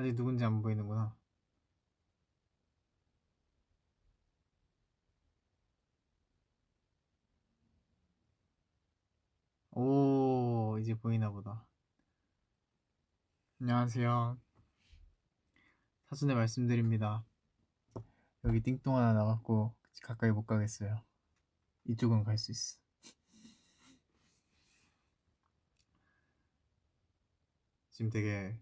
아직 누군지 안 보이는구나. 오, 이제 보이나 보다. 안녕하세요. 사전에 말씀드립니다. 여기 띵똥 하나 나갔고 가까이 못 가겠어요. 이쪽은 갈 수 있어. 지금 되게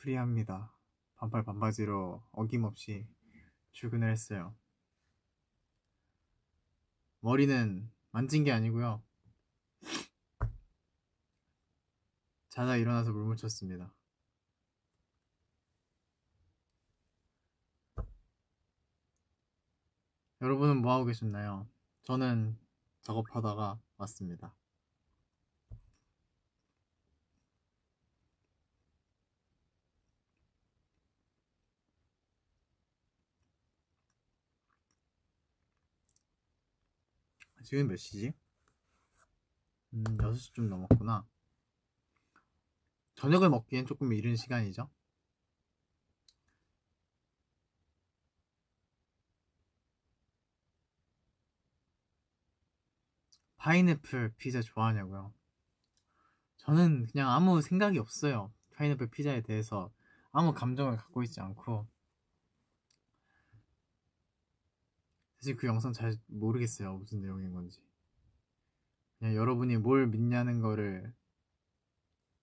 프리합니다. 반팔 반바지로 어김없이 출근을 했어요. 머리는 만진 게 아니고요. 자다 일어나서 물 묻혔습니다. 여러분은 뭐 하고 계셨나요? 저는 작업하다가 왔습니다. 지금 몇 시지? 음, 6시쯤 넘었구나. 저녁을 먹기엔 조금 이른 시간이죠? 파인애플 피자 좋아하냐고요? 저는 그냥 아무 생각이 없어요. 파인애플 피자에 대해서 아무 감정을 갖고 있지 않고 사실 그 영상 잘 모르겠어요. 무슨 내용인 건지. 그냥 여러분이 뭘 믿냐는 거를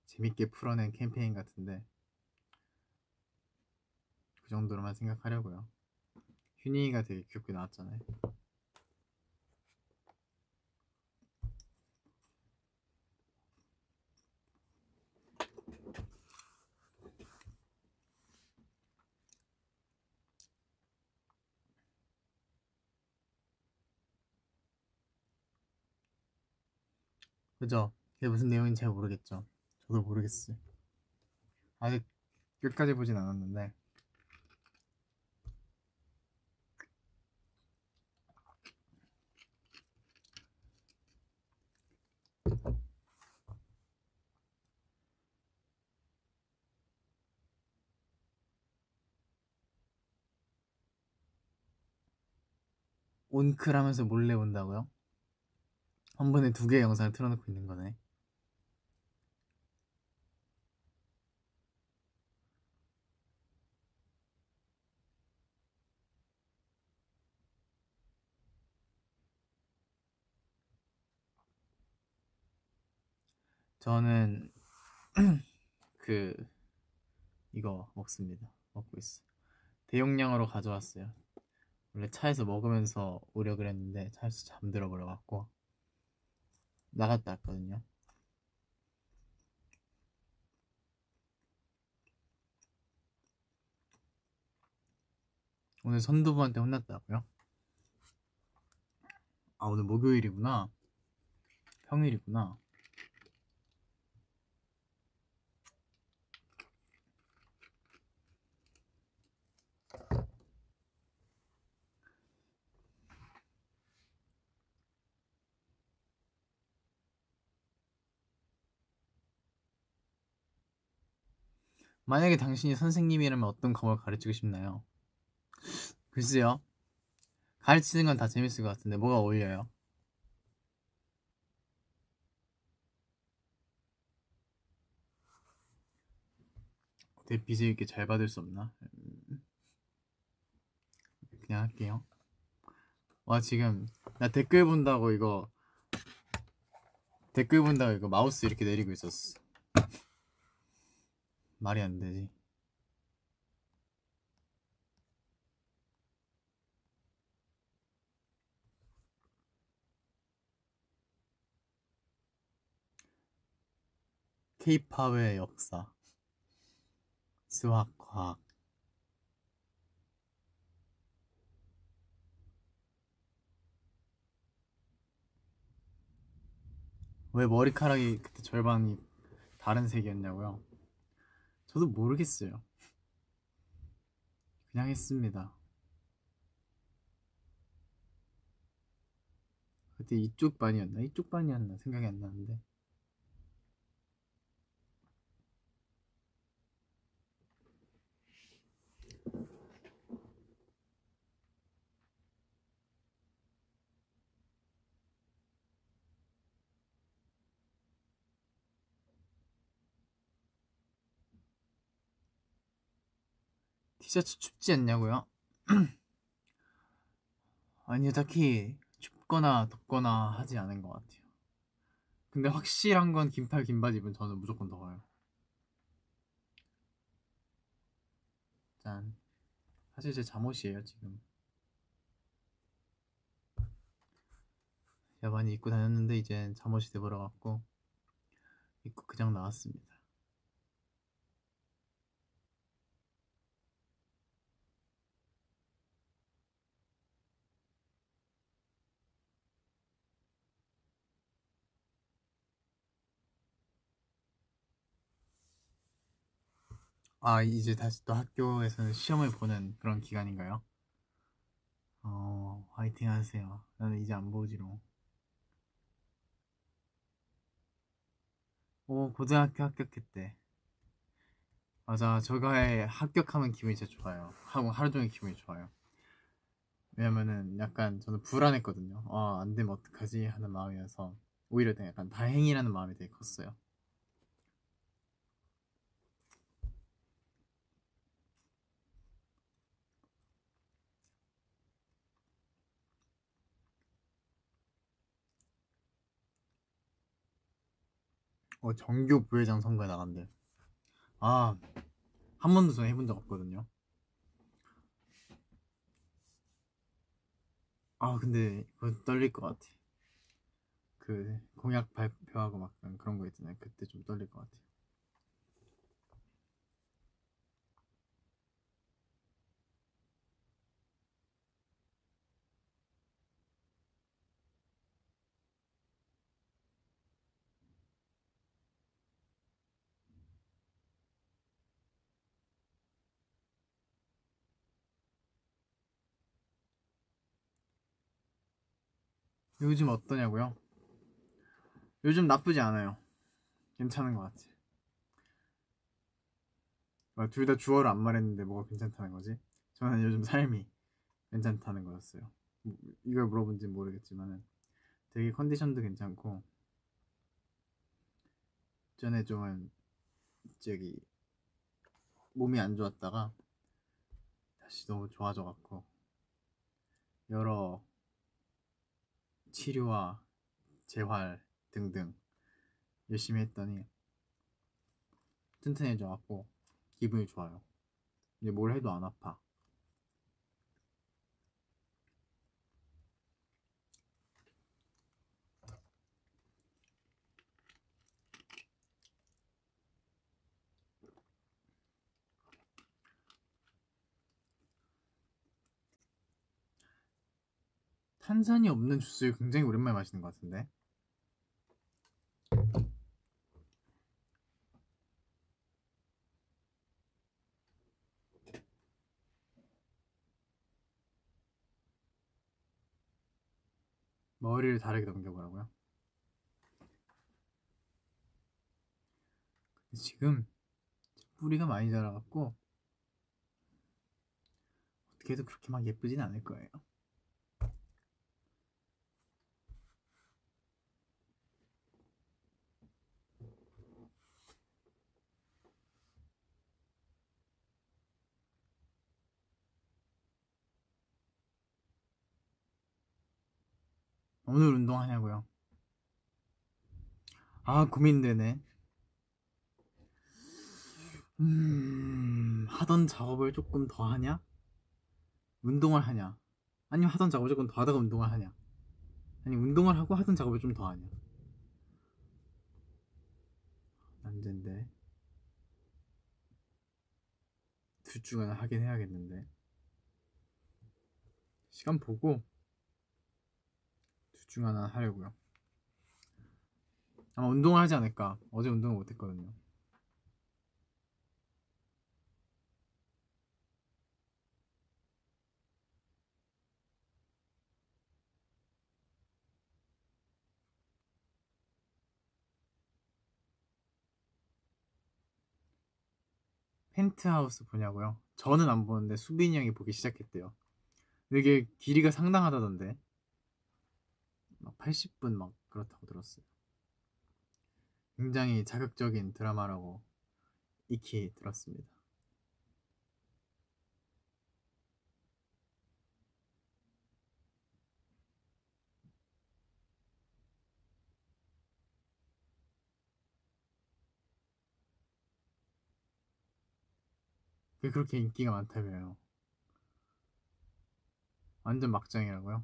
재밌게 풀어낸 캠페인 같은데 그 정도로만 생각하려고요. 휴닝이가 되게 귀엽게 나왔잖아요. 그죠? 그게 무슨 내용인지 잘 모르겠죠. 저도 모르겠어요. 아직 끝까지 보진 않았는데. 온클 하면서 몰래 온다고요? 한 번에 두 개의 영상을 틀어놓고 있는 거네. 저는 그 이거 먹습니다. 먹고 있어. 대용량으로 가져왔어요. 원래 차에서 먹으면서 오려 그랬는데 차에서 잠들어 버려 갖고 나갔다 왔거든요. 오늘 선두부한테 혼났다고요? 아 오늘 목요일이구나. 평일이구나. 만약에 당신이 선생님이라면 어떤 과목을 가르치고 싶나요? 글쎄요. 가르치는 건 다 재밌을 것 같은데 뭐가 어울려요? 어떻게 빚을 이렇게 잘 받을 수 없나? 음. 그냥 할게요. 와 지금 나 댓글 본다고 이거 댓글 본다고 이거 마우스 이렇게 내리고 있었어. 말이 안 되지. 케이팝의 역사, 수학, 과학. 왜 머리카락이 그때 절반이 다른 색이었냐고요? 저도 모르겠어요. 그냥 했습니다. 그때 이쪽 반이었나? 이쪽 반이었나? 생각이 안 나는데. 티셔츠 춥지 않냐고요? 아니요, 딱히 춥거나 덥거나 하지 않은 것 같아요. 근데 확실한 건 긴팔 긴바지 입은 저는 무조건 더워요. 짠. 사실 제 잠옷이에요 지금. 제가 많이 입고 다녔는데 이제 잠옷이 돼버려갖고 입고 그냥 나왔습니다. 아, 이제 다시 또 학교에서는 시험을 보는 그런 기간인가요? 어, 화이팅 하세요. 나는 이제 안 보지롱. 오, 고등학교 합격했대. 맞아, 저거에 합격하면 기분이 진짜 좋아요. 하고 하루 종일 기분이 좋아요. 왜냐면은 약간 저는 불안했거든요. 아, 안 되면 어떡하지? 하는 마음이어서 오히려 약간 다행이라는 마음이 되게 컸어요. 어, 정교 부회장 선거에 나간대. 아, 한 번도 전 해본 적 없거든요. 아, 근데 그거 떨릴 것 같아. 그 공약 발표하고 막 그런 거 있잖아요. 그때 좀 떨릴 것 같아요. 요즘 어떠냐고요? 요즘 나쁘지 않아요. 괜찮은 것 같아. 아, 둘다 주어를 안 말했는데 뭐가 괜찮다는 거지? 저는 요즘 삶이 괜찮다는 거였어요. 뭐, 이걸 물어본지 모르겠지만은 되게 컨디션도 괜찮고 전에 좀은 저기 몸이 안 좋았다가 다시 너무 좋아져 갖고 여러 치료와 재활 등등 열심히 했더니 튼튼해져 갖고 기분이 좋아요. 이제 뭘 해도 안 아파. 탄산이 없는 주스를 굉장히 오랜만에 마시는 것 같은데. 머리를 다르게 넘겨보라고요? 지금 뿌리가 많이 자라갖고 어떻게 해도 그렇게 막 예쁘진 않을 거예요. 오늘 운동하냐고요? 아, 고민되네. 음, 하던 작업을 조금 더 하냐? 운동을 하냐? 아니면 하던 작업을 조금 더 하다가 운동을 하냐? 아니, 운동을 하고 하던 작업을 좀 더 하냐? 난제인데. 둘중 하나 하긴 해야겠는데. 시간 보고 중 하나 하려고요. 아마 운동을 하지 않을까. 어제 운동을 못했거든요. 펜트하우스 보냐고요? 저는 안 보는데 수빈이 형이 보기 시작했대요. 이게 길이가 상당하다던데. 막 80분 막 그렇다고 들었어요. 굉장히 자극적인 드라마라고 익히 들었습니다. 그렇게 인기가 많다며요? 완전 막장이라고요?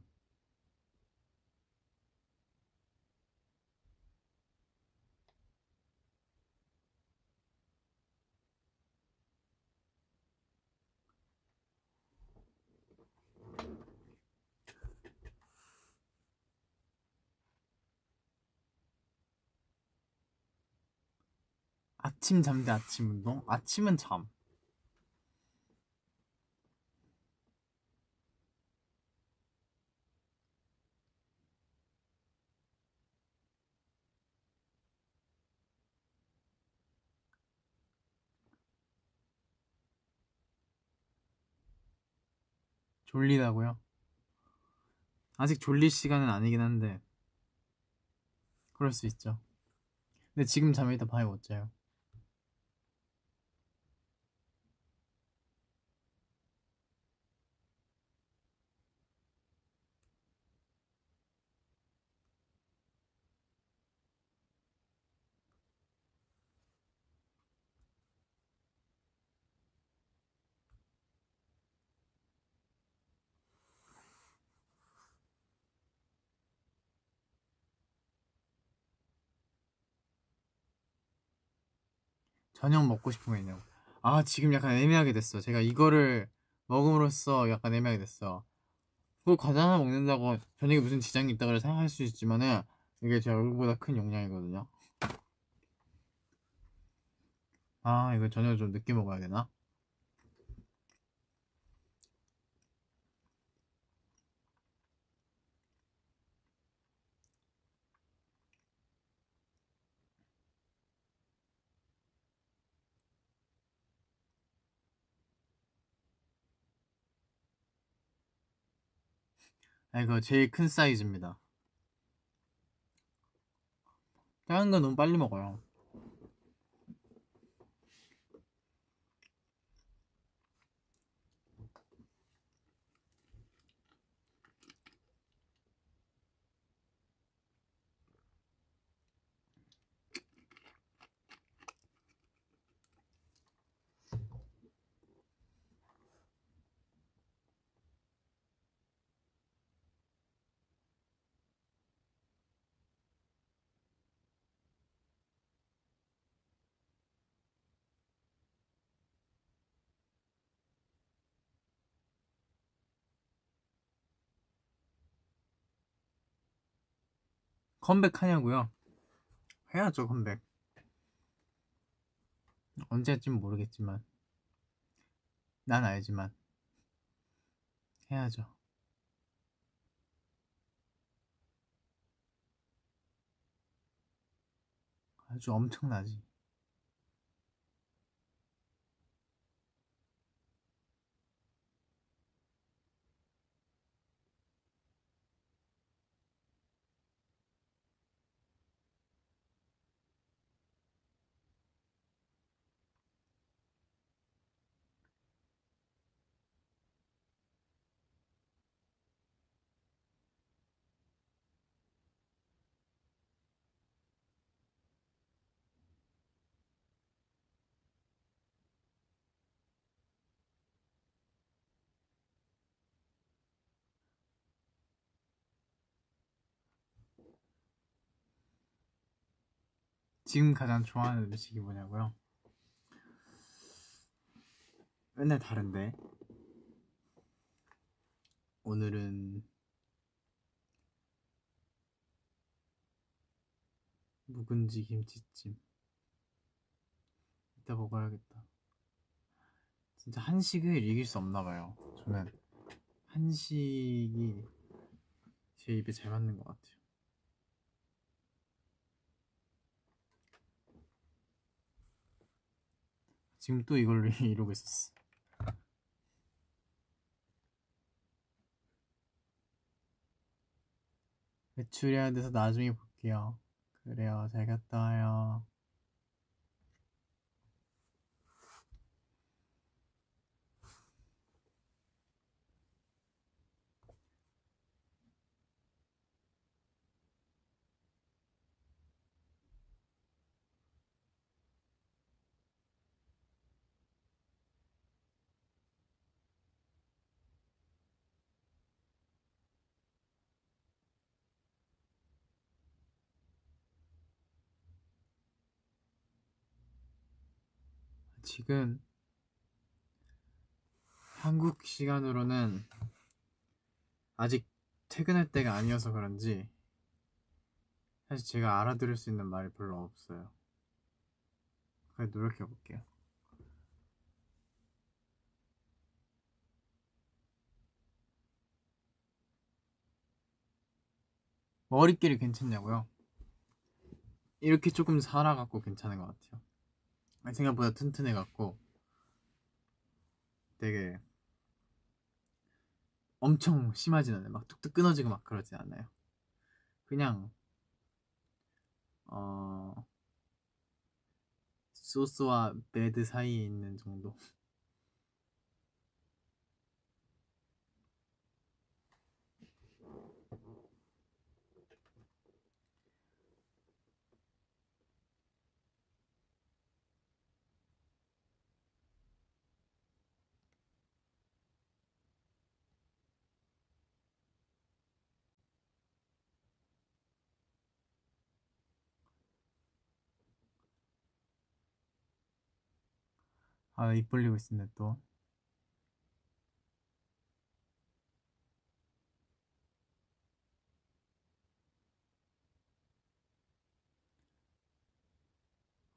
아침 잠대 아침 운동? 아침은 잠. 졸리다고요? 아직 졸릴 시간은 아니긴 한데 그럴 수 있죠. 근데 지금 잠이 다 밤에 못 자요. 저녁 먹고 싶은 거 있냐고. 아, 지금 약간 애매하게 됐어. 제가 이거를 먹음으로써 약간 애매하게 됐어. 그 과자 하나 먹는다고 저녁에 무슨 지장이 있다고 생각할 수 있지만은 이게 제 얼굴보다 큰 용량이거든요. 아, 이거 저녁 좀 늦게 먹어야 되나? 이거 제일 큰 사이즈입니다. 작은 건 너무 빨리 먹어요. 컴백하냐고요? 해야죠 컴백. 언제 할진 모르겠지만. 난 알지만. 해야죠. 아주 엄청나지 지금 가장 좋아하는 음식이 뭐냐고요? 맨날 다른데. 오늘은 묵은지 김치찜. 이따 먹어야겠다. 진짜 한식을 이길 수 없나 봐요. 저는 한식이 제 입에 잘 맞는 것 같아요 지금 또 이걸로 이러고 있었어. 외출해야 돼서 나중에 볼게요. 그래요. 잘 갔다 와요. 지금 한국 시간으로는 아직 퇴근할 때가 아니어서 그런지 사실 제가 알아들을 수 있는 말이 별로 없어요. 그래 노력해 볼게요. 머리끼리 괜찮냐고요? 이렇게 조금 살아갖고 괜찮은 것 같아요. 생각보다 튼튼해갖고 되게 엄청 심하진 않아요. 막 툭툭 끊어지고 막 그러진 않아요. 그냥 어 소스와 베드 사이에 있는 정도. 아, 입 벌리고 있었네, 또.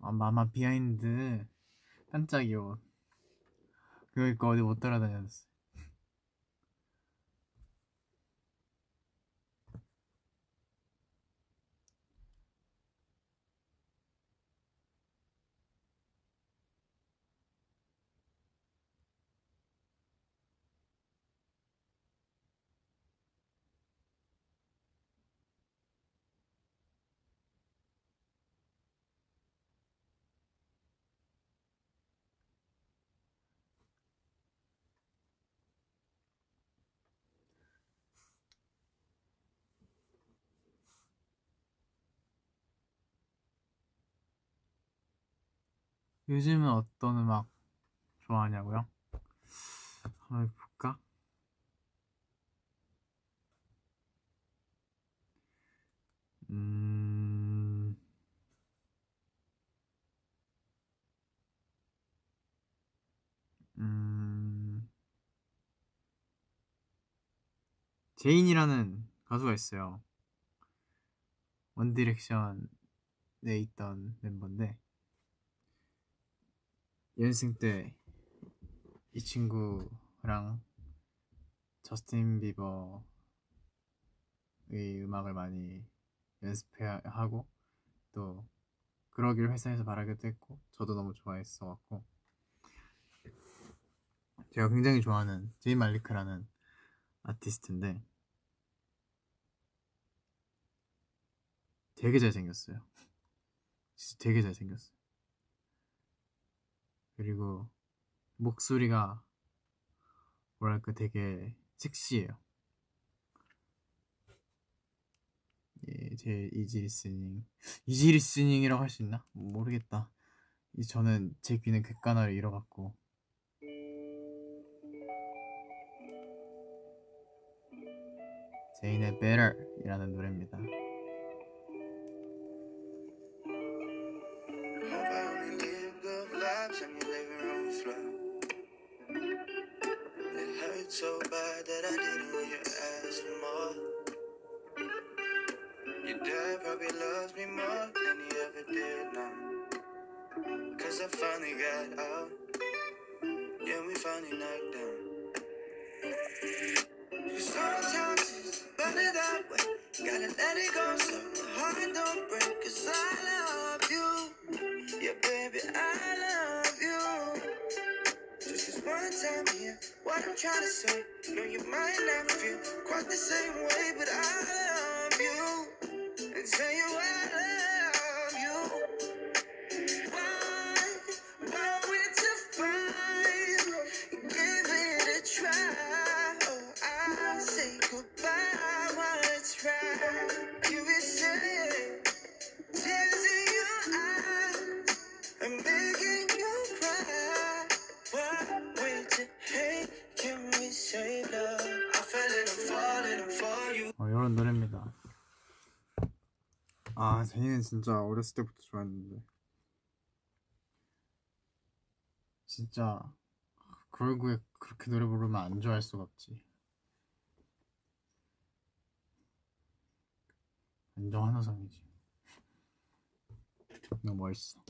아, 마마 비하인드. 깜짝이요. 그러니까 어디 못 따라다녔어. 요즘은 어떤 음악 좋아하냐고요? 한번 볼까? 음... 음... 제인이라는 가수가 있어요. 원디렉션에 있던 멤버인데 연습생 때 이 친구랑 저스틴 비버의 음악을 많이 연습하고 또 그러길 회사에서 말하기도 했고 저도 너무 좋아했어 갖고 제가 굉장히 좋아하는 제이 말리크라는 아티스트인데 되게 잘생겼어요. 진짜 되게 잘생겼어요 그리고 목소리가 뭐랄까 되게 섹시해요. 예, 제 easy listening easy listening이라고 할 수 있나? 모르겠다. 저는 제 귀는 객관화를 잃어갖고 제인의 Better이라는 노래입니다. So bad that I didn't want you ask for more. Your dad probably loves me more than he ever did now. Cause I finally got out. Yeah, we finally knocked down. Sometimes it's better that way. Gotta let it go so the heart don't break. Cause I love you. Yeah, baby, I love you. One time here, what I'm trying to say. No, you might not feel quite the same way, but I love you. And tell you I 이런 노래입니다. 아, 제니는 진짜 어렸을 때부터 좋아했는데. 진짜 그 얼굴에 그렇게 노래 부르면 안 좋아할 수가 없지. 완전 환호성이지. 너무 멋있어.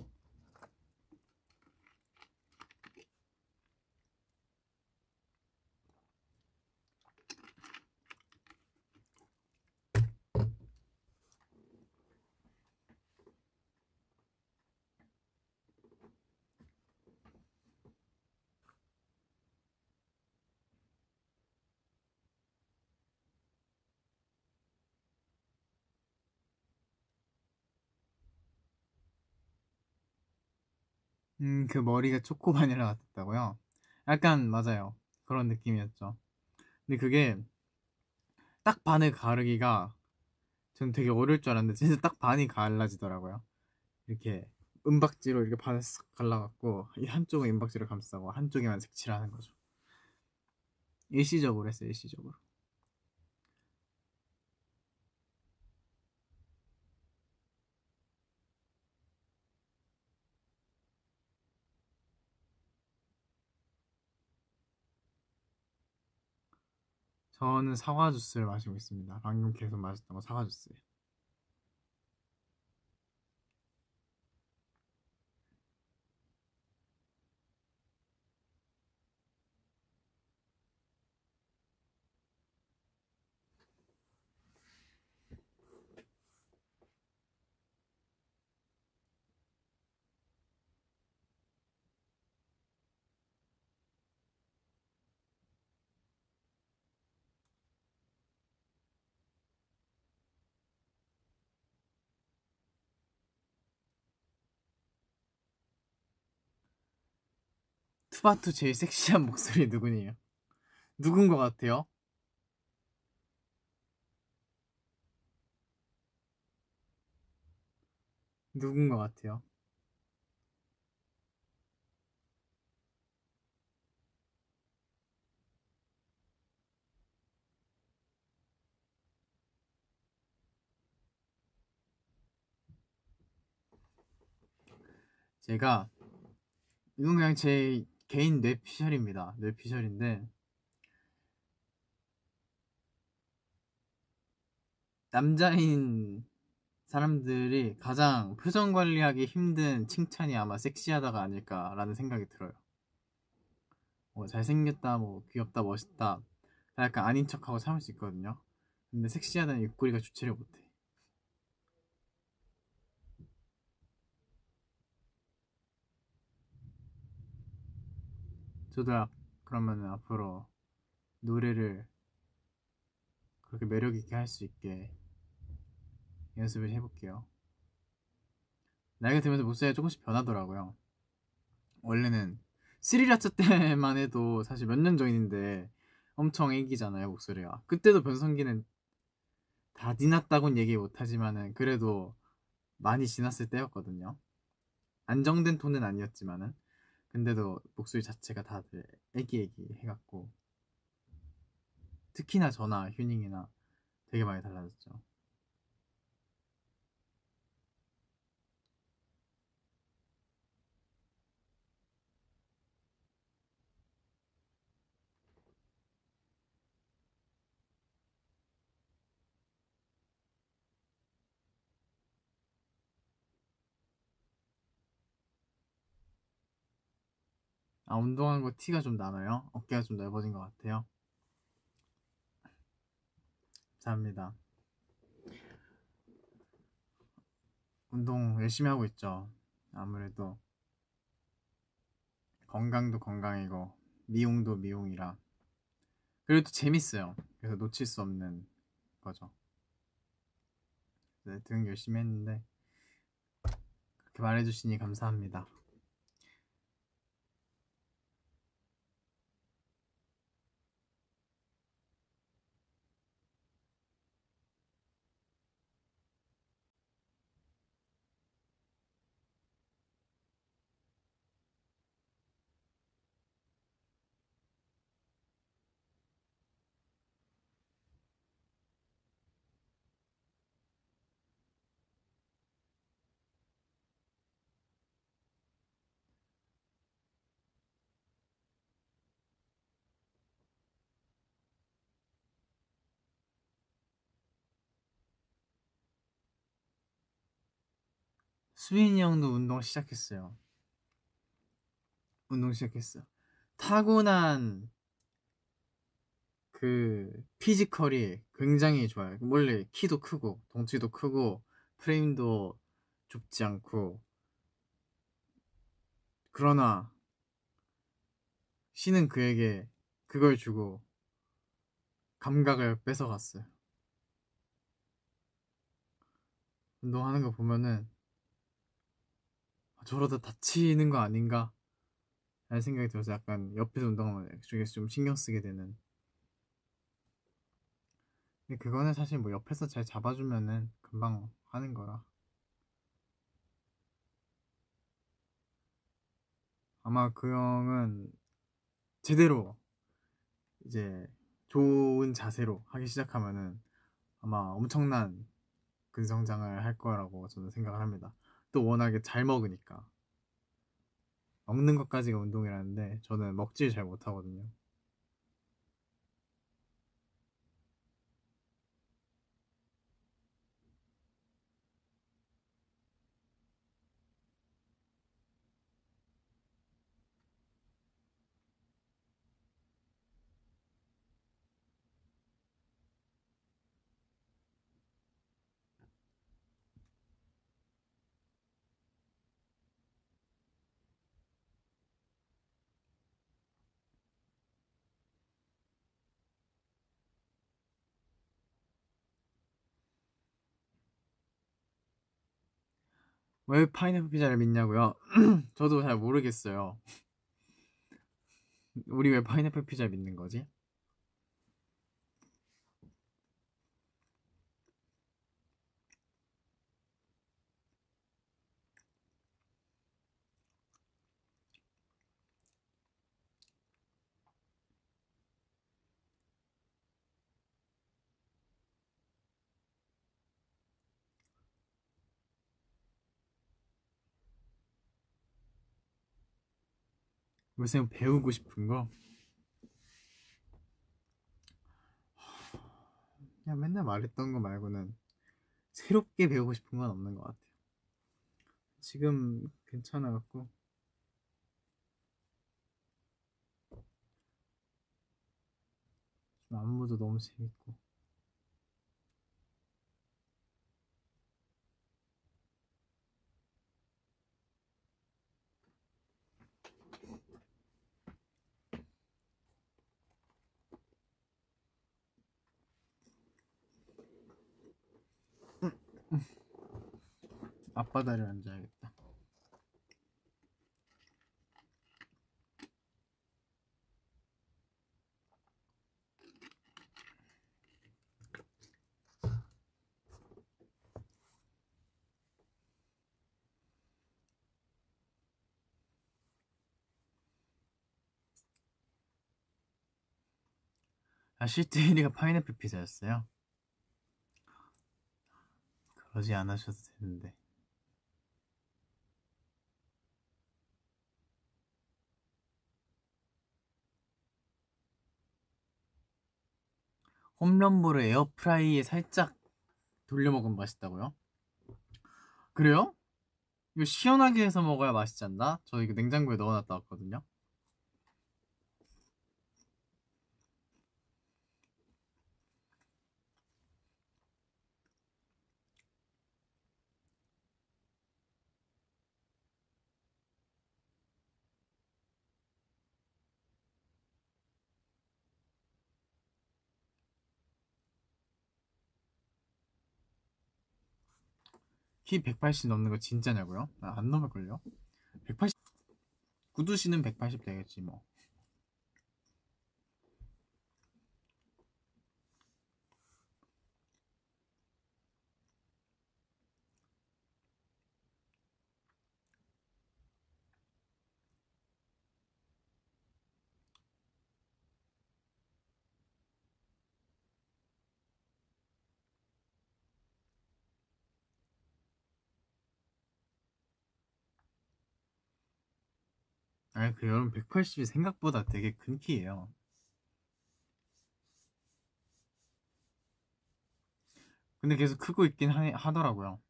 음, 그 머리가 초코 바닐라 같았다고요? 약간 맞아요. 그런 느낌이었죠. 근데 그게 딱 반을 가르기가 전 되게 어려울 줄 알았는데 진짜 딱 반이 갈라지더라고요. 이렇게 은박지로 이렇게 반을 싹 갈라갖고 이 한쪽은 은박지로 감싸고 한쪽에만 색칠하는 거죠. 일시적으로 했어요, 일시적으로. 저는 사과 주스를 마시고 있습니다. 방금 계속 마셨던 거 사과 주스예요. 투바투 제일 섹시한 목소리 누구니에요? 누군 것 같아요? 누군 것 같아요? 제가 이건 그냥 제 개인 뇌피셜입니다. 뇌피셜인데 남자인 사람들이 가장 표정 관리하기 힘든 칭찬이 아마 섹시하다가 아닐까라는 생각이 들어요. 뭐 잘생겼다, 뭐 귀엽다, 멋있다, 약간 아닌 척하고 참을 수 있거든요. 근데 섹시하다는 입꼬리가 주체를 못해. 저도 그러면 앞으로 노래를 그렇게 매력 있게 할 수 있게 연습을 해볼게요. 나이가 들면서 목소리가 조금씩 변하더라고요. 원래는 스리라차 때만 해도 사실 몇 년 전인데 엄청 애기잖아요 목소리가. 그때도 변성기는 다 지났다고는 얘기 못하지만은 그래도 많이 지났을 때였거든요. 안정된 톤은 아니었지만은 근데도 목소리 자체가 다들 애기애기 해갖고 특히나 저나 휴닝이나 되게 많이 달라졌죠. 아, 운동한 거 티가 좀 나나요? 어깨가 좀 넓어진 것 같아요. 감사합니다. 운동 열심히 하고 있죠. 아무래도 건강도 건강이고 미용도 미용이라 그래도 재밌어요. 그래서 놓칠 수 없는 거죠. 네, 등 열심히 했는데 그렇게 말해주시니 감사합니다. 수빈이 형도 운동 시작했어요. 운동 시작했어. 타고난 그 피지컬이 굉장히 좋아요. 원래 키도 크고 덩치도 크고 프레임도 좁지 않고 그러나 신은 그에게 그걸 주고 감각을 뺏어갔어요. 운동하는 거 보면은 아, 저러다 다치는 거 아닌가? 라는 생각이 들어서 약간 옆에서 운동하면 쪽에서 좀 신경 쓰게 되는 근데 그거는 사실 뭐 옆에서 잘 잡아주면은 금방 하는 거라 아마 그 형은 제대로 이제 좋은 자세로 하기 시작하면은 아마 엄청난 근성장을 할 거라고 저는 생각을 합니다. 또 워낙에 잘 먹으니까 먹는 것까지가 운동이라는데 저는 먹질 잘 못하거든요. 왜 파인애플 피자를 믿냐고요? 저도 잘 모르겠어요. 우리 왜 파인애플 피자 믿는 거지? 요새 배우고 싶은 거? 그냥 맨날 말했던 거 말고는 새롭게 배우고 싶은 건 없는 것 같아요. 지금 괜찮아갖고 안무도 너무 재밌고 앞바다를 앉아야겠다. 아, 1위가 파인애플 피자였어요? 그러지 않으셔도 되는데. 홈런볼을 에어프라이에 살짝 돌려 먹으면 맛있다고요? 그래요? 이거 시원하게 해서 먹어야 맛있지 않나? 저 이거 냉장고에 넣어놨다 왔거든요. 키 180 넘는 거 진짜냐고요? 아, 안 넘을걸요? 180 구두 씨는 180 되겠지 뭐 아니 그 여러분 180이 생각보다 되게 큰 키예요. 근데 계속 크고 있긴 하, 하더라고요.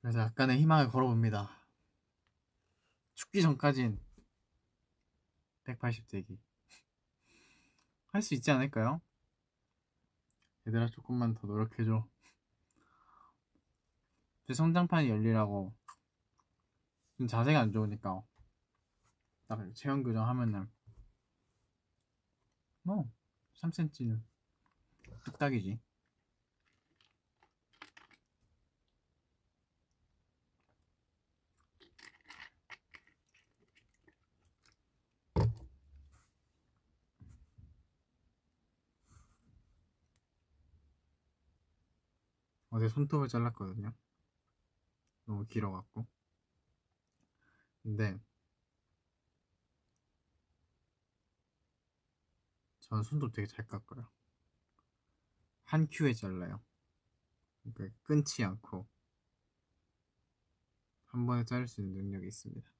그래서 약간의 희망을 걸어봅니다. 죽기 전까진 180 대기 할 수 있지 않을까요? 얘들아 조금만 더 노력해줘. 제 성장판이 열리라고 좀 자세가 안 좋으니까 딱 체형 교정 하면은 뭐 3cm는 뚝딱이지. 어제 손톱을 잘랐거든요. 너무 길어갖고. 근데 저는 손톱 되게 잘 깎아요. 한 큐에 잘라요. 그러니까 끊지 않고 한 번에 자를 수 있는 능력이 있습니다.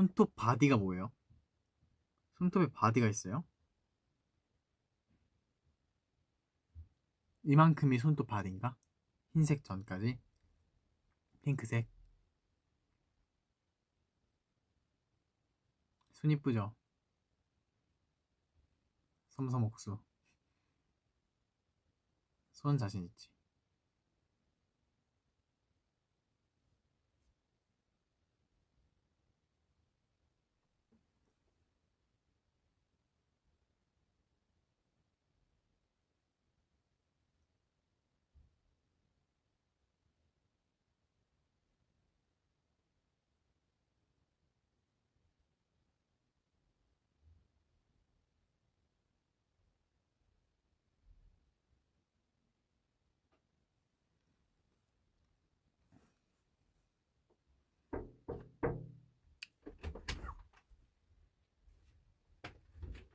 손톱 body가 뭐예요? 손톱에 body가 있어요? 이만큼이 손톱 body인가? 흰색 전까지? 핑크색? 손 이쁘죠? 섬섬옥수 손 자신 있지?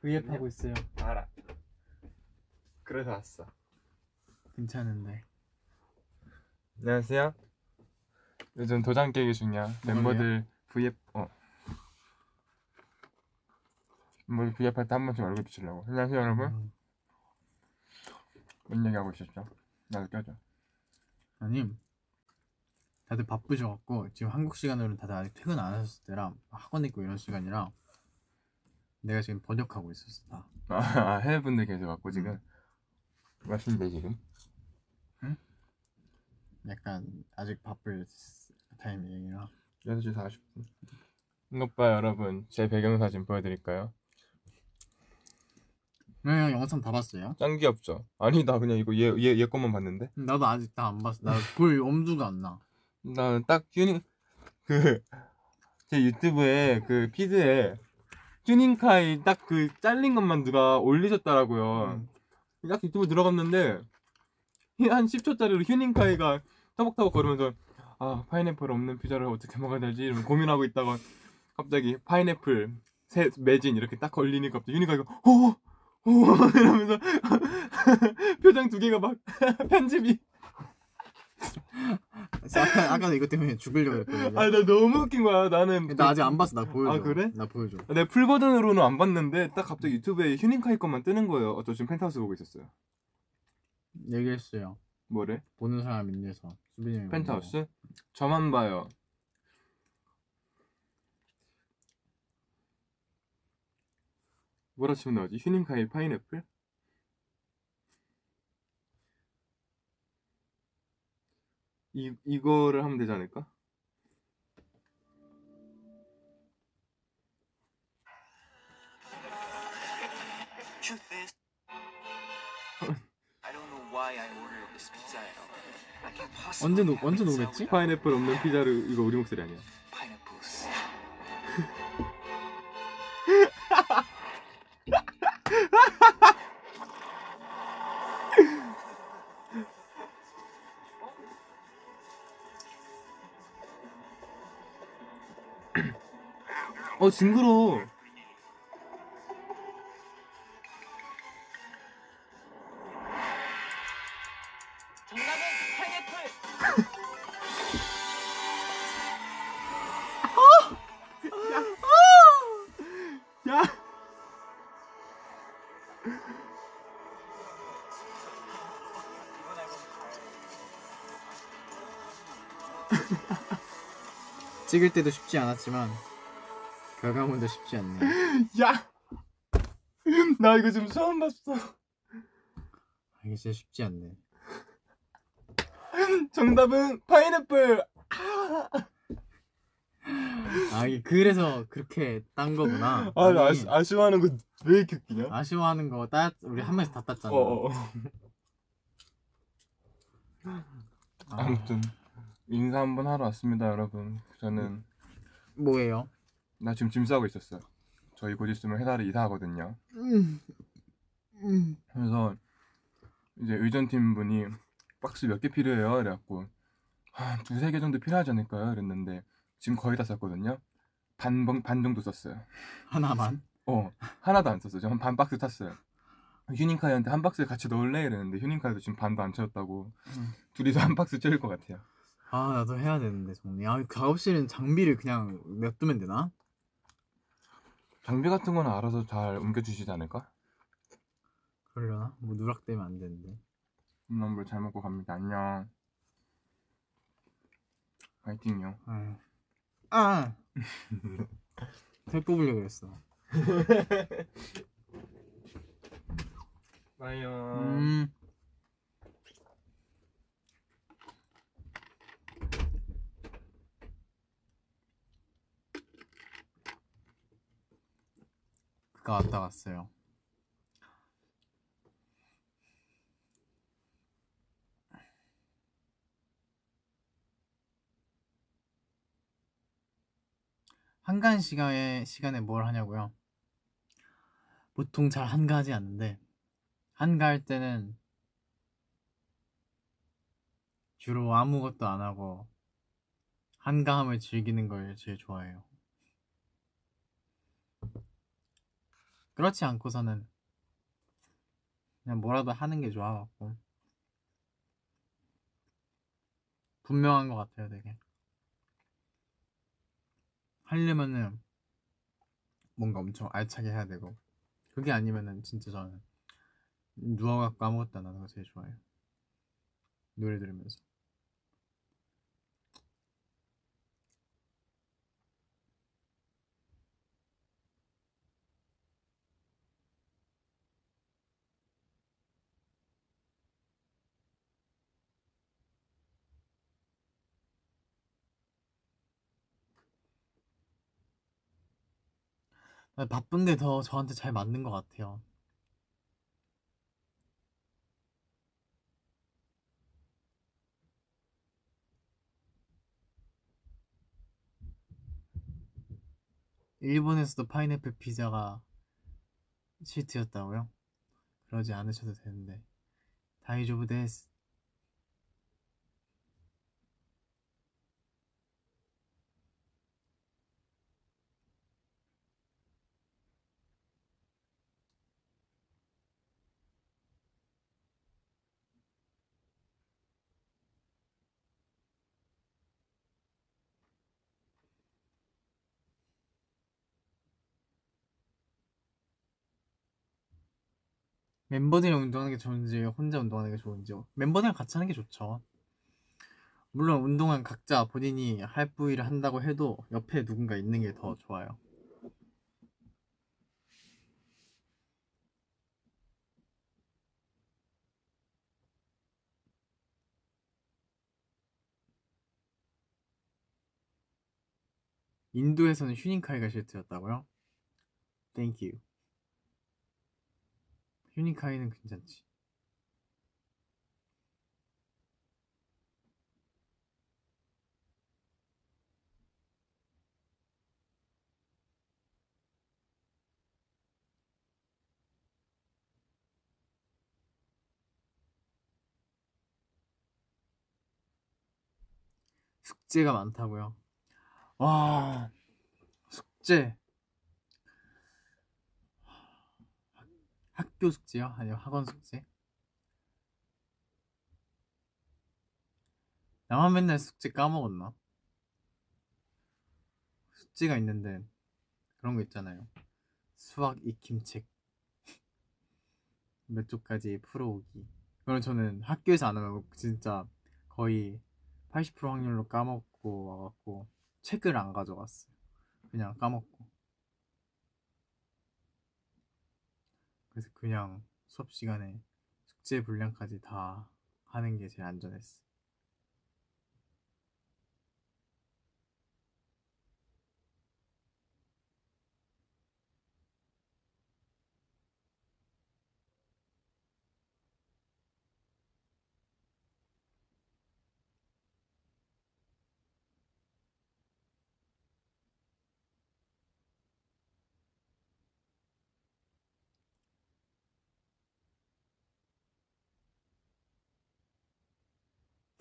V앱 하고 있어요. 알아. 그래서 왔어. 괜찮은데. 안녕하세요. 요즘 도장 깨기 중이야. 멤버들 V앱 어. 멤버들 V앱 할 때 한 번씩 얼굴 비추려고. 안녕하세요 여러분. 음, 뭔 얘기하고 있었죠? 나도 껴줘. 아니 다들 바쁘셔갖고 지금 한국 시간으로는 다들 아직 퇴근 안 하셨을 때라 학원 있고 이런 시간이라 내가 지금 번역하고 있었어 다. 아 해외 분들 계속 왔고 지금 몇 시인데 지금? 약간 아직 바쁠 타이밍이라 6시 40분. 이것 봐 여러분 제 배경사진 보여드릴까요? 네 영상 다 봤어요? 짱 귀엽죠? 아니 나 그냥 이거 얘 얘 얘 것만 봤는데 나도 아직 다 안 봤어 나 볼 엄두가 안나 나는 딱 튜닝 그제 유튜브에 그 피드에 튜닝카이 딱그 잘린 것만 누가 올리셨더라고요. 음. 딱 유튜브 들어갔는데 한 10초짜리로 휴닝카이가 터벅터벅 거리면서 아 파인애플 없는 피자를 어떻게 먹어야 되지 고민하고 있다가 갑자기 파인애플 새 매진 이렇게 딱 걸리니까 갑자기 휴닝카이가 오! 오! 이러면서 표정 두 개가 막 편집이 아까, 아까도 이것 때문에 죽으려고 했거든 아나 너무 웃긴 거야 나는 나 아직 안 봤어 나 보여줘 아, 그래? 나 보여줘 내 풀버전으로는 안 봤는데 딱 갑자기 유튜브에 휴닝카이 것만 뜨는 거예요. 어, 저 지금 펜트하우스 보고 있었어요. 얘기했어요 뭐래? 보는 사람 인내서 수빈이 형이 펜트하우스? 저만 봐요. 뭐라 치면 나오지? 휴닝카이 파인애플? 이, 이거를 하면 되지 않을까? Truth is, I don't know why I ordered this pizza. I can't possibly 언제, 노, have 언제 녹였지? 파인애플 없는 피자를 이거 우리 목소리 아니야. 어 징그러. 정답은 파인애플. 야. 찍을 때도 쉽지 않았지만 결과물도 쉽지 않네. 야. 나 이거 지금 처음 봤어. 이게 진짜 쉽지 않네. 정답은 파인애플. 아 이게 그래서 그렇게 딴 거구나. 아, 나 아니, 아쉬, 아쉬워하는 거 왜 이렇게 웃기냐? 아쉬워하는 거 따, 우리 한 명씩 다 땄잖아. 어, 어, 어. 아, 아무튼 인사 한번 하러 왔습니다, 여러분. 저는 뭐예요? 나 지금 짐 싸고 있었어요. 저희 곧 있으면 회사를 이사하거든요. 음, 음. 그래서 이제 의전팀 분이 박스 몇 개 필요해요? 이래갖고 한 두세 개 정도 필요하지 않을까요? 이랬는데 지금 거의 다 썼거든요. 반, 번- 반 정도 썼어요. 하나만. 어 하나도 안 썼어요. 한반 박스 탔어요. 휴닝카이한테 한 박스 같이 넣을래? 이랬는데 휴닝카이도 지금 반도 안 채웠다고 음. 둘이서 한 박스 채울 것 같아요. 아 나도 해야 되는데 정리. 아 작업실은 장비를 그냥 냅두면 되나? 장비 같은 거는 알아서 잘 옮겨주시지 않을까? 그러려나? 뭐 누락되면 안 되는데. 홈런볼 잘 먹고 갑니다. 안녕. 파이팅요. 아. 살 뽑으려고 그랬어. 빠이요. 음. 가 왔다 갔어요. 한가한 시간에 시간에 뭘 하냐고요? 보통 잘 한가하지 않는데 한가할 때는 주로 아무것도 안 하고 한가함을 즐기는 걸 제일 좋아해요. 그렇지 않고서는 그냥 뭐라도 하는 게 좋아갖고 분명한 것 같아요, 되게. 하려면은 뭔가 엄청 알차게 해야 되고 그게 아니면은 진짜 저는 누워갖고 아무것도 안 하는 거 제일 좋아해요. 노래 들으면서. 바쁜 게 더 저한테 잘 맞는 것 같아요. 일본에서도 파인애플 피자가 시트였다고요? 그러지 않으셔도 되는데. 다이조부 데스. 멤버들이랑 운동하는 게 좋은지 혼자 운동하는 게 좋은지 멤버들이랑 같이 하는 게 좋죠. 물론 운동은 각자 본인이 할 부위를 한다고 해도 옆에 누군가 있는 게 더 좋아요. 인도에서는 휴닝카이가 실트였다고요? 땡큐. 휴닝카이는 괜찮지. 숙제가 많다고요. 와, 숙제. 학교 숙제요? 아니면 학원 숙제? 나만 맨날 숙제 까먹었나? 숙제가 있는데 그런 거 있잖아요. 수학 익힘책 몇 쪽까지 풀어오기. 그럼 저는 학교에서 안 하면 진짜 거의 80% 확률로 까먹고 와갖고 책을 안 가져갔어요. 그냥 까먹고. 그래서 그냥 수업 시간에 숙제 분량까지 다 하는 게 제일 안전했어.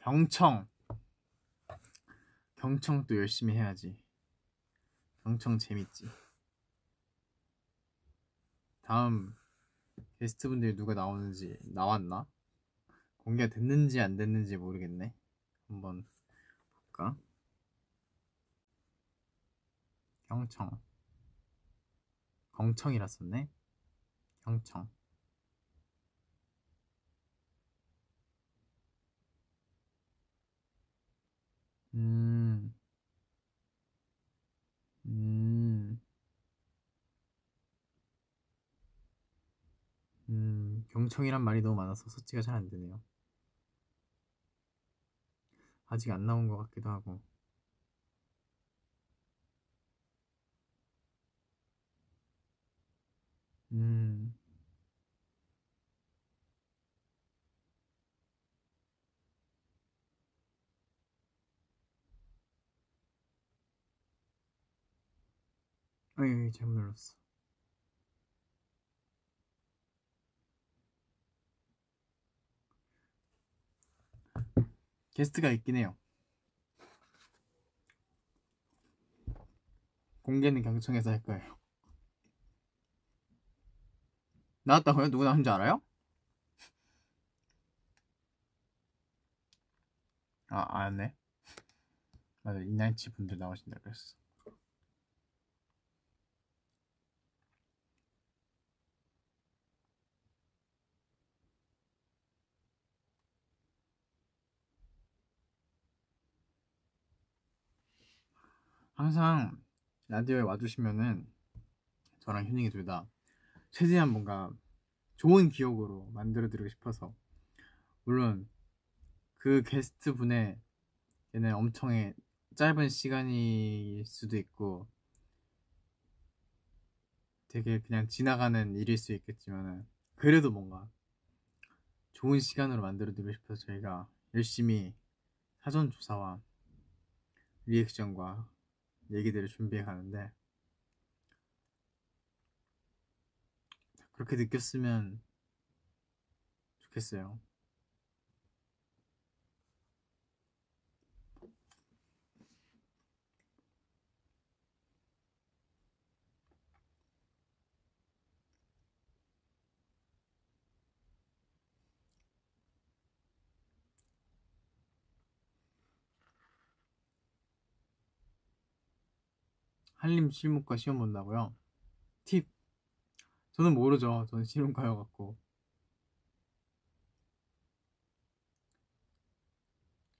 경청. 경청 또 열심히 해야지. 경청 재밌지. 다음 게스트분들이 누가 나오는지 나왔나? 공개가 됐는지 안 됐는지 모르겠네. 한번 볼까? 경청. 경청이라 썼네. 경청. 음. 음. 음, 경청이란 말이 너무 많아서 서치가 잘 안 되네요. 아직 안 나온 것 같기도 하고. 음. 어이, 잘못 눌렀어. 게스트가 있긴 해요. 공개는 경청에서 할 거예요. 나왔다고요? 누구 나온지 알아요? 아, 알았네. 맞아, 이날치 분들 나오신다 그랬어. 항상 라디오에 와주시면은 저랑 휴닝이 둘 다 최대한 뭔가 좋은 기억으로 만들어드리고 싶어서 물론 그 게스트 분의 얘는 엄청 짧은 시간일 수도 있고 되게 그냥 지나가는 일일 수 있겠지만은 그래도 뭔가 좋은 시간으로 만들어드리고 싶어서 저희가 열심히 사전 조사와 리액션과 얘기들을 준비해 가는데 그렇게 느꼈으면 좋겠어요. 한림 실무과 시험 본다고요? 팁. 저는 모르죠. 저는 실무과여갖고.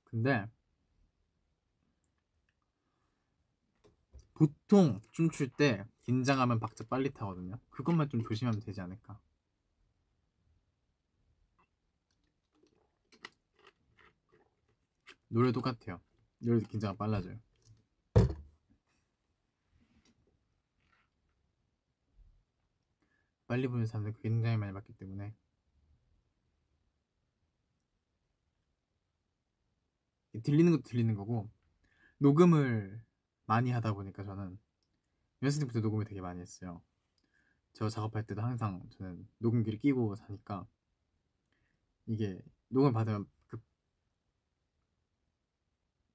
근데 보통 춤출 때 긴장하면 박자 빨리 타거든요. 그것만 좀 조심하면 되지 않을까. 노래 똑같아요. 노래도 긴장이 빨라져요. 빨리 부는 사람들 굉장히 많이 봤기 때문에 들리는 것도 들리는 거고 녹음을 많이 하다 보니까 저는 연습 때부터 녹음을 되게 많이 했어요. 저 작업할 때도 항상 저는 녹음기를 끼고 사니까 이게 녹음 받으면 그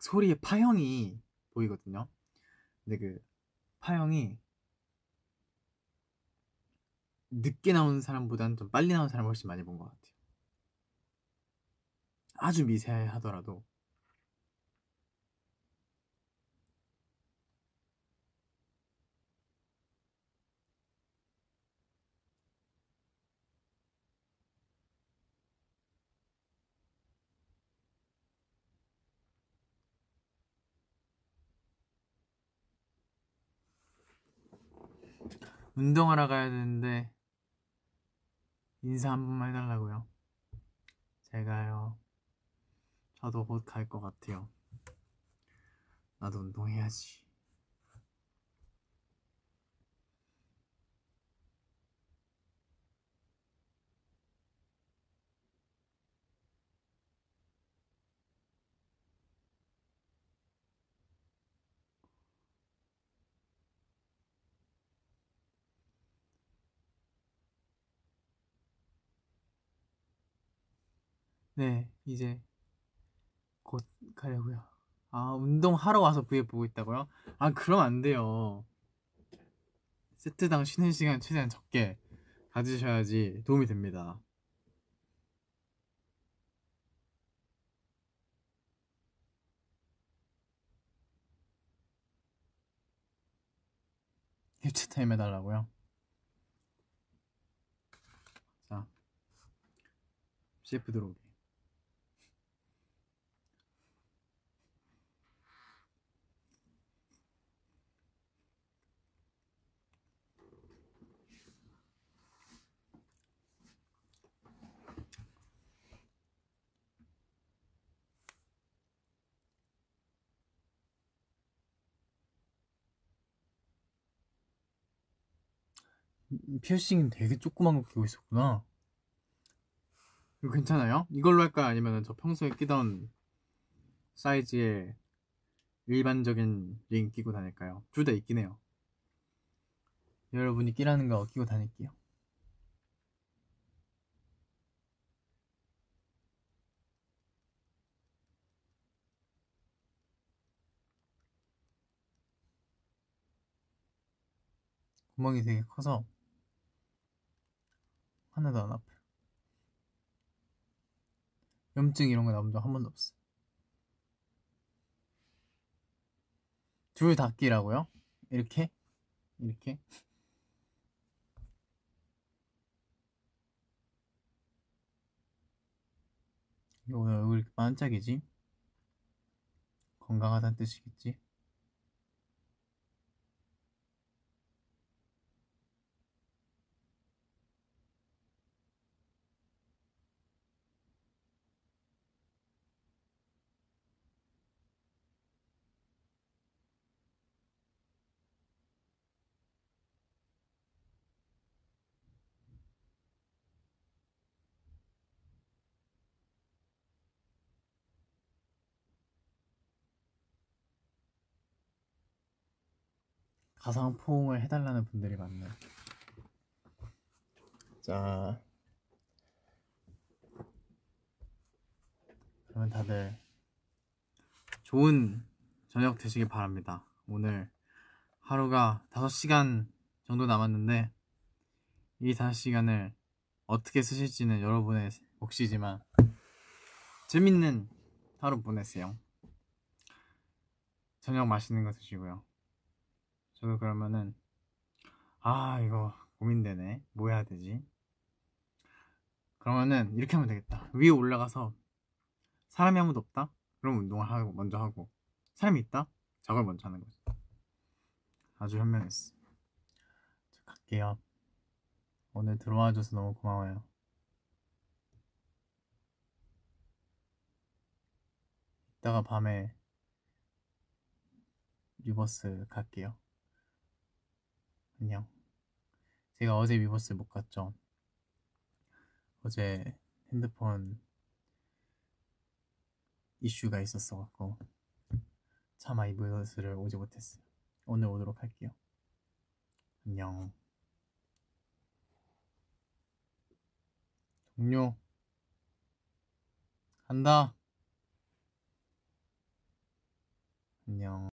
소리의 파형이 보이거든요. 근데 그 파형이 늦게 나오는 사람보다는 좀 빨리 나오는 사람을 훨씬 많이 본 것 같아요. 아주 미세하더라도 운동하러 가야 되는데 인사 한 번만 해달라고요. 제가요. 저도 곧 갈 것 같아요. 나도 운동해야지. 네, 이제 곧 가려고요. 아, 운동하러 와서 브이앱 보고 있다고요? 아, 그럼 안 돼요. 세트당 쉬는 시간 최대한 적게 가지셔야지 도움이 됩니다. 캡처 타임 해달라고요? 자, CF 들어오기. 피어싱은 되게 조그만 거 끼고 있었구나. 이거 괜찮아요? 이걸로 할까요? 아니면 저 평소에 끼던 사이즈의 일반적인 링 끼고 다닐까요? 둘 다 있긴 해요. 여러분이 끼라는 거 끼고 다닐게요. 구멍이 되게 커서 하나도 안 아파요. 염증 이런 거 나온 적한 번도 없어. 둘다 끼라고요? 이렇게? 이렇게? 이거 왜 얼굴 이렇게 반짝이지? 건강하다는 뜻이겠지? 가상 포옹을 해달라는 분들이 많네요. 자, 그러면 다들 좋은 저녁 되시길 바랍니다. 오늘 하루가 5시간 정도 남았는데 이 5시간을 어떻게 쓰실지는 여러분의 몫이지만 재밌는 하루 보내세요. 저녁 맛있는 거 드시고요. 저도 그러면은 아 이거 고민되네. 뭐 해야 되지? 그러면은 이렇게 하면 되겠다. 위에 올라가서 사람이 아무도 없다? 그럼 운동을 하고 먼저 하고. 사람이 있다? 작업을 먼저 하는 거지. 아주 현명했어. 저 갈게요. 오늘 들어와 줘서 너무 고마워요. 이따가 밤에 위버스 갈게요 안녕. 제가 어제 위버스 못 갔죠. 어제 핸드폰 이슈가 있었어갖고 차마 이 위버스를 오지 못했어요. 오늘 오도록 할게요. 안녕. 동료. 간다. 안녕.